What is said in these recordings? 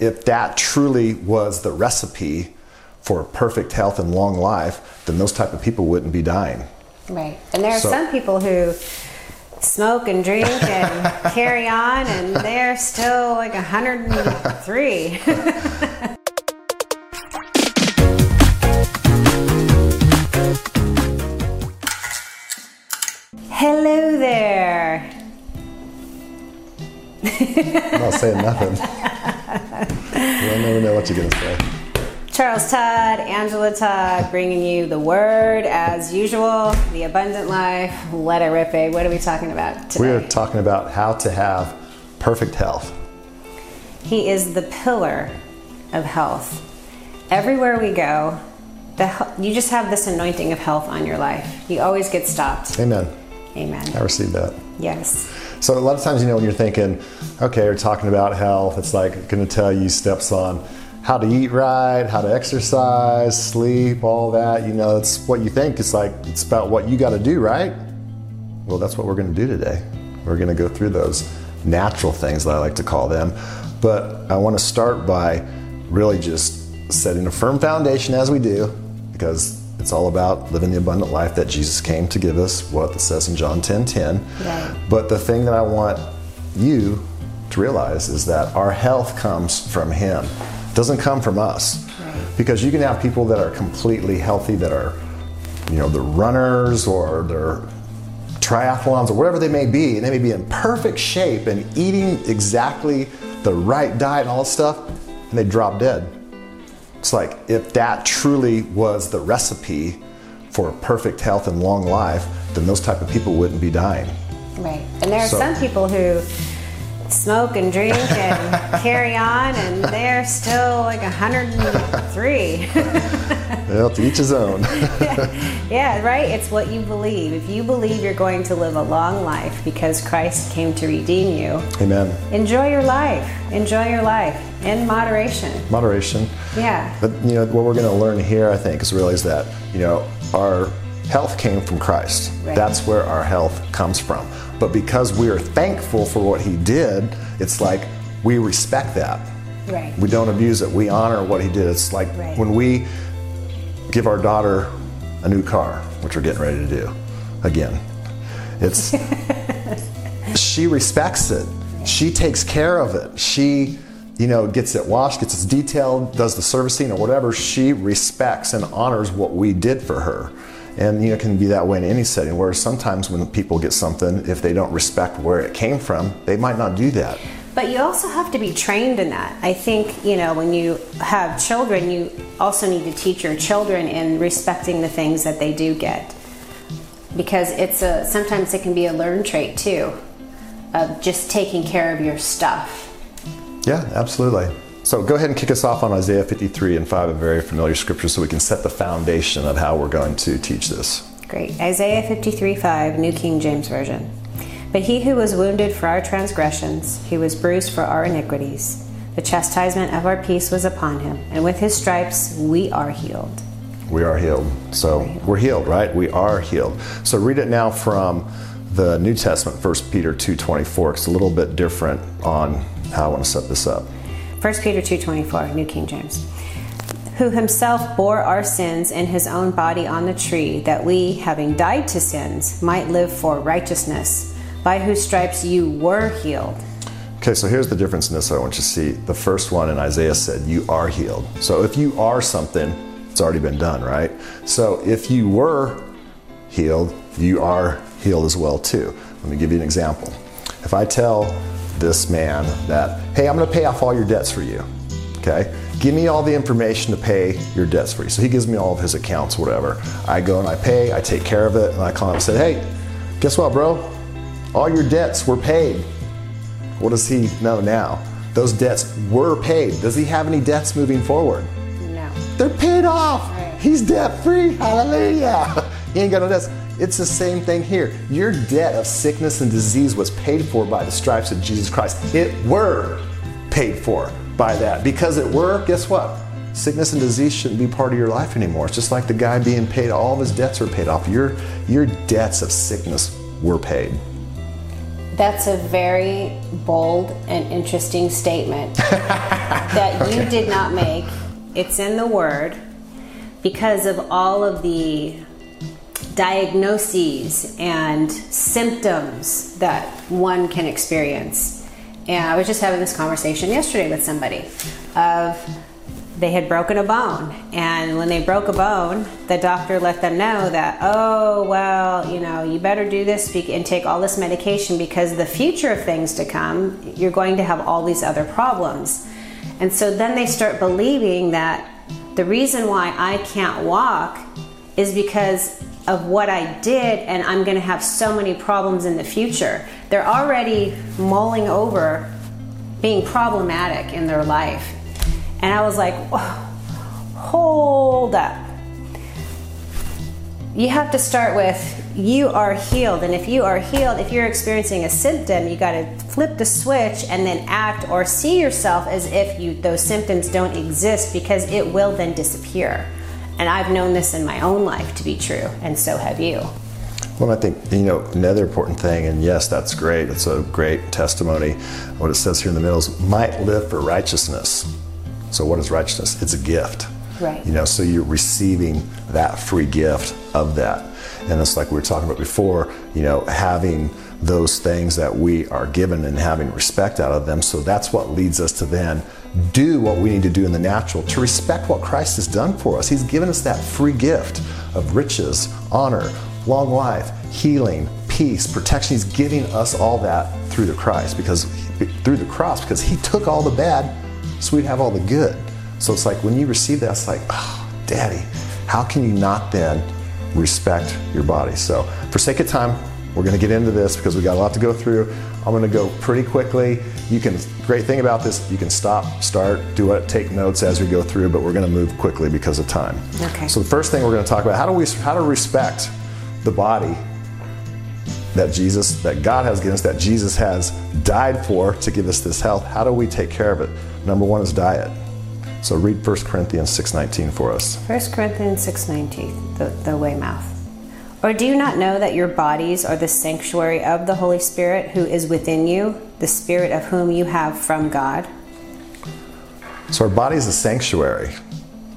if that truly was the recipe for perfect health and long life, then those type of people wouldn't be dying. Right. And there are So- some people who smoke and drink and carry on, and they're still like 103. Hello there. I'm not saying nothing. You'll never know what you're going to say. Charles Todd, Angela Todd, bringing you the word as usual, the abundant life. Let it rip, babe. What are we talking about today? We are talking about how to have perfect health. He is the pillar of health. Everywhere we go, the, you just have this anointing of health on your life. You always get stopped. Amen. Amen. I received that. Yes. So a lot of times, you know, when you're thinking, okay, we're talking about health, it's like going to tell you steps on how to eat right, how to exercise, sleep, all that. You know, it's what you think. It's like it's about what you got to do, right? Well, that's what we're going to do today. We're going to go through those natural things that I like to call them. But I want to start by really just setting a firm foundation as we do, because it's all about living the abundant life that Jesus came to give us, what it says in John 10 10. Right. But the thing that I want you to realize is that our health comes from Him. It doesn't come from us. Right. Because you can have people that are completely healthy that are, you know, they're runners or they're triathlons or whatever they may be, and they may be in perfect shape and eating exactly the right diet and all this stuff, and they drop dead. It's like if that truly was the recipe for perfect health and long life, then those type of people wouldn't be dying. Right. And there are So- some people who smoke and drink and carry on, and they're still like 103. Well, to each his own. Yeah, right? It's what you believe. If you believe you're going to live a long life because Christ came to redeem you, Amen. enjoy your life. Enjoy your life in moderation. Moderation. Yeah. But you know what we're going to learn here, I think, is realize that you know our health came from Christ. Right. That's where our health comes from. But because we are thankful for what He did, it's like we respect that. Right. We don't abuse it. We honor what He did. It's like Right. when we give our daughter a new car, which we're getting ready to do again. It's she respects it. She takes care of it. She, you know, gets it washed, gets it detailed, does the servicing or whatever. She respects and honors what we did for her. And you know, it can be that way in any setting. Where sometimes when people get something, if they don't respect where it came from, they might not do that. But you also have to be trained in that. I think, you know, when you have children, you also need to teach your children in respecting the things that they do get. Because it's a sometimes it can be a learned trait too of just taking care of your stuff. Yeah, absolutely. So go ahead and kick us off on Isaiah 53 and 5, a very familiar scripture, so we can set the foundation of how we're going to teach this. Great. Isaiah 53 5, New King James Version. But he who was wounded for our transgressions, he was bruised for our iniquities. The chastisement of our peace was upon him, and with his stripes we are healed. We are healed. So we're healed, right? We are healed. So read it now from the New Testament, 1 Peter 2.24. It's a little bit different on how I want to set this up. 1 Peter 2:24, New King James. Who himself bore our sins in his own body on the tree, that we, having died to sins, might live for righteousness, by whose stripes you were healed. Okay, so here's the difference in this I want you to see. The first one in Isaiah said, You are healed. So if you are something, it's already been done, right? So if you were healed, you are healed as well too. Let me give you an example. If I tell this man that, hey, I'm gonna pay off all your debts for you, okay? Give me all the information to pay your debts for you. So he gives me all of his accounts, whatever. I go and I pay, I take care of it, and I call him and say, hey, guess what, bro? All your debts were paid. What does he know now? Those debts were paid. Does he have any debts moving forward? No. They're paid off. Right. He's debt free. Hallelujah. He ain't got no debts. It's the same thing here. Your debt of sickness and disease was paid for by the stripes of Jesus Christ. It were paid for by that. Because it were, guess what? Sickness and disease shouldn't be part of your life anymore. It's just like the guy being paid, all of his debts are paid off. Your, your debts of sickness were paid. That's a very bold and interesting statement that you did not make. It's in the Word because of all of the diagnoses and symptoms that one can experience. And I was just having this conversation yesterday with somebody of they had broken a bone and when they broke a bone the doctor let them know that oh well you know you better do this and take all this medication because the future of things to come you're going to have all these other problems and so then they start believing that the reason why i can't walk is because of what I did, and I'm going to have so many problems in the future. They're already mulling over being problematic in their life. And I was like, hold up. You have to start with you are healed. And if you are healed, if you're experiencing a symptom, you got to flip the switch and then act or see yourself as if you those symptoms don't exist because it will then disappear. And I've known this in my own life to be true, and so have you. Well, I think, you know, another important thing, and yes, that's great. It's a great testimony. What it says here in the middle is might live for righteousness. So, what is righteousness? It's a gift. Right. You know, so you're receiving that free gift of that. And it's like we were talking about before, you know, having those things that we are given and having respect out of them. So that's what leads us to then do what we need to do in the natural to respect what Christ has done for us. He's given us that free gift of riches, honor, long life, healing, peace, protection. He's giving us all that through the Christ because through the cross because he took all the bad so we'd have all the good. So it's like when you receive that, it's like, oh, daddy, how can you not then respect your body? So for sake of time, we're going to get into this because we got a lot to go through. I'm going to go pretty quickly. You can great thing about this, you can stop, start, do it, take notes as we go through, but we're going to move quickly because of time. Okay. So the first thing we're going to talk about how do we how to respect the body that Jesus that God has given us that Jesus has died for to give us this health. How do we take care of it? Number 1 is diet. So read 1 Corinthians 6:19 for us. 1 Corinthians 6:19, the the Weymouth. Or do you not know that your bodies are the sanctuary of the Holy Spirit who is within you, the Spirit of whom you have from God? So our body is a sanctuary,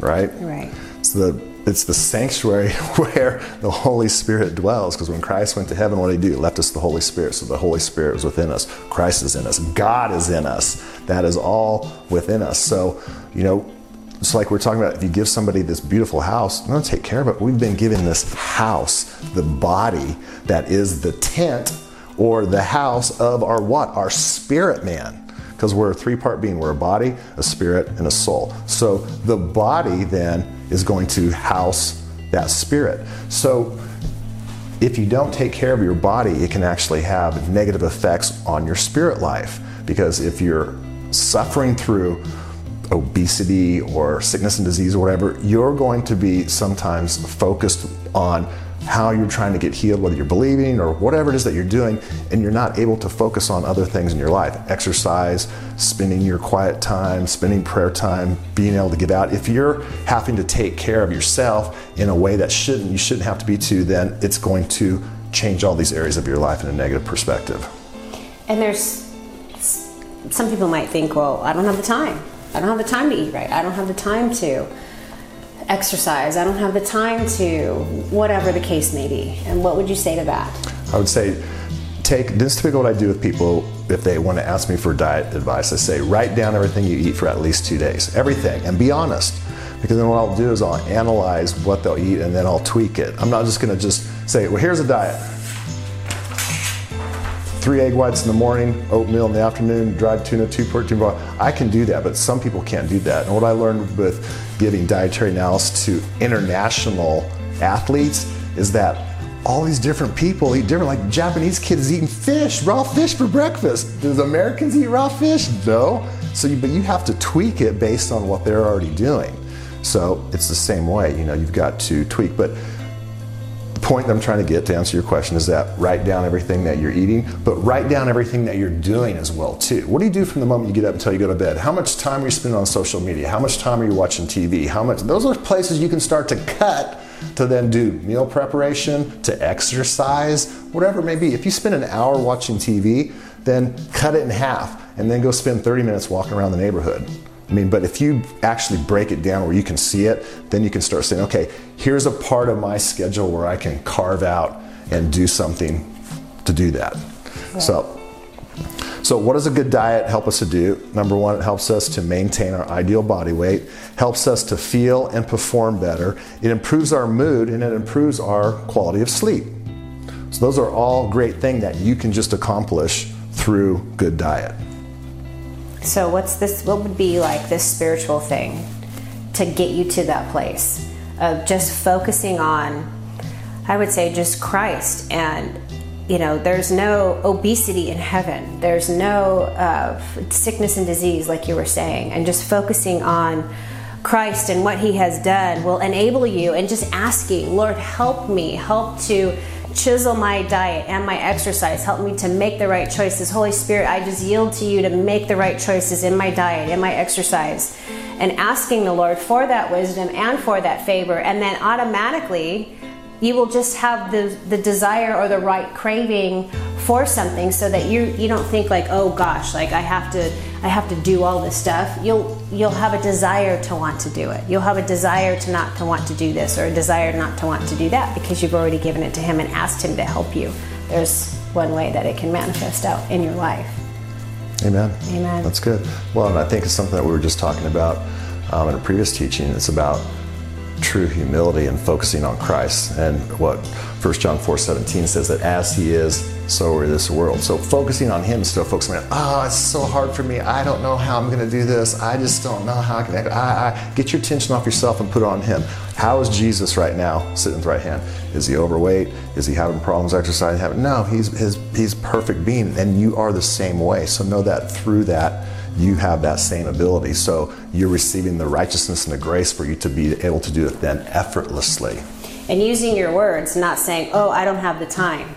right? Right. It's the it's the sanctuary where the Holy Spirit dwells. Because when Christ went to heaven, what did he do? He left us the Holy Spirit. So the Holy Spirit was within us. Christ is in us. God is in us. That is all within us. So, you know, it's like we're talking about if you give somebody this beautiful house, going to take care of it. We've been given this house, the body that is the tent or the house of our what? Our spirit man. Because we're a three part being. We're a body, a spirit, and a soul. So the body then is going to house that spirit. So if you don't take care of your body, it can actually have negative effects on your spirit life. Because if you're suffering through obesity or sickness and disease or whatever, you're going to be sometimes focused on how you're trying to get healed, whether you're believing or whatever it is that you're doing, and you're not able to focus on other things in your life exercise, spending your quiet time, spending prayer time, being able to get out. If you're having to take care of yourself in a way that shouldn't, you shouldn't have to be to, then it's going to change all these areas of your life in a negative perspective. And there's some people might think, well, I don't have the time. I don't have the time to eat right. I don't have the time to exercise. I don't have the time to whatever the case may be. And what would you say to that? I would say take this is typically what I do with people if they want to ask me for diet advice. I say write down everything you eat for at least two days. Everything and be honest. Because then what I'll do is I'll analyze what they'll eat and then I'll tweak it. I'm not just gonna just say, well here's a diet three egg whites in the morning, oatmeal in the afternoon, dried tuna, two protein bar. I can do that, but some people can't do that. And what I learned with giving dietary analysis to international athletes is that all these different people eat different. Like Japanese kids eating fish, raw fish for breakfast. Does Americans eat raw fish? No. So, you, but you have to tweak it based on what they're already doing. So it's the same way. You know, you've got to tweak, but point that I'm trying to get to answer your question is that write down everything that you're eating, but write down everything that you're doing as well too. What do you do from the moment you get up until you go to bed? How much time are you spending on social media? How much time are you watching TV? How much? Those are places you can start to cut to then do meal preparation, to exercise, whatever it may be. If you spend an hour watching TV, then cut it in half and then go spend 30 minutes walking around the neighborhood I mean, but if you actually break it down where you can see it, then you can start saying, okay, here's a part of my schedule where I can carve out and do something to do that. So, so what does a good diet help us to do? Number one, it helps us to maintain our ideal body weight, helps us to feel and perform better. It improves our mood and it improves our quality of sleep. So those are all great things that you can just accomplish through good diet. So what's this what would be like this spiritual thing to get you to that place of just focusing on I would say just Christ and you know there's no obesity in heaven. There's no uh, sickness and disease like you were saying. And just focusing on christ and what he has done will enable you and just asking lord help me. Help to chisel my diet and my exercise. Help me to make the right choices. Holy Spirit, I just yield to you to make the right choices in my diet, in my exercise, and asking the Lord for that wisdom and for that favor. And then automatically, you will just have the, the desire or the right craving for something so that you you don't think like oh gosh like I have to I have to do all this stuff. You'll you'll have a desire to want to do it. You'll have a desire to not to want to do this or a desire not to want to do that because you've already given it to him and asked him to help you. There's one way that it can manifest out in your life. Amen. Amen. That's good. Well and I think it's something that we were just talking about um, in a previous teaching. It's about true humility and focusing on Christ and what 1 John 4 17 says that as he is, so are this world. So focusing on him still focusing on, oh, it's so hard for me. I don't know how I'm going to do this. I just don't know how I can. I, I, get your attention off yourself and put it on him. How is Jesus right now sitting at the right hand? Is he overweight? Is he having problems exercising? No, he's his he's perfect being, and you are the same way. So know that through that you have that same ability. So you're receiving the righteousness and the grace for you to be able to do it then effortlessly. And using your words, not saying, oh, I don't have the time.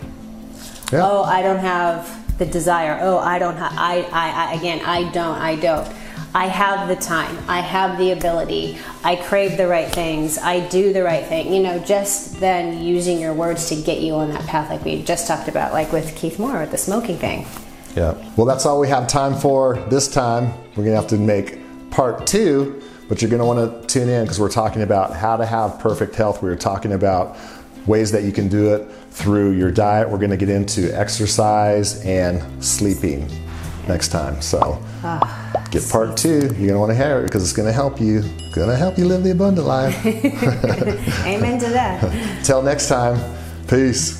Yeah. Oh, I don't have the desire. Oh, I don't have, I, I, I, again, I don't, I don't. I have the time. I have the ability. I crave the right things. I do the right thing. You know, just then using your words to get you on that path, like we just talked about, like with Keith Moore with the smoking thing. Yeah. Well, that's all we have time for this time. We're going to have to make part two, but you're going to want to tune in because we're talking about how to have perfect health. We were talking about ways that you can do it through your diet. We're going to get into exercise and sleeping next time. So ah. get part two. You're going to want to hear it because it's going to help you. Going to help you live the abundant life. Amen to that. Till next time. Peace.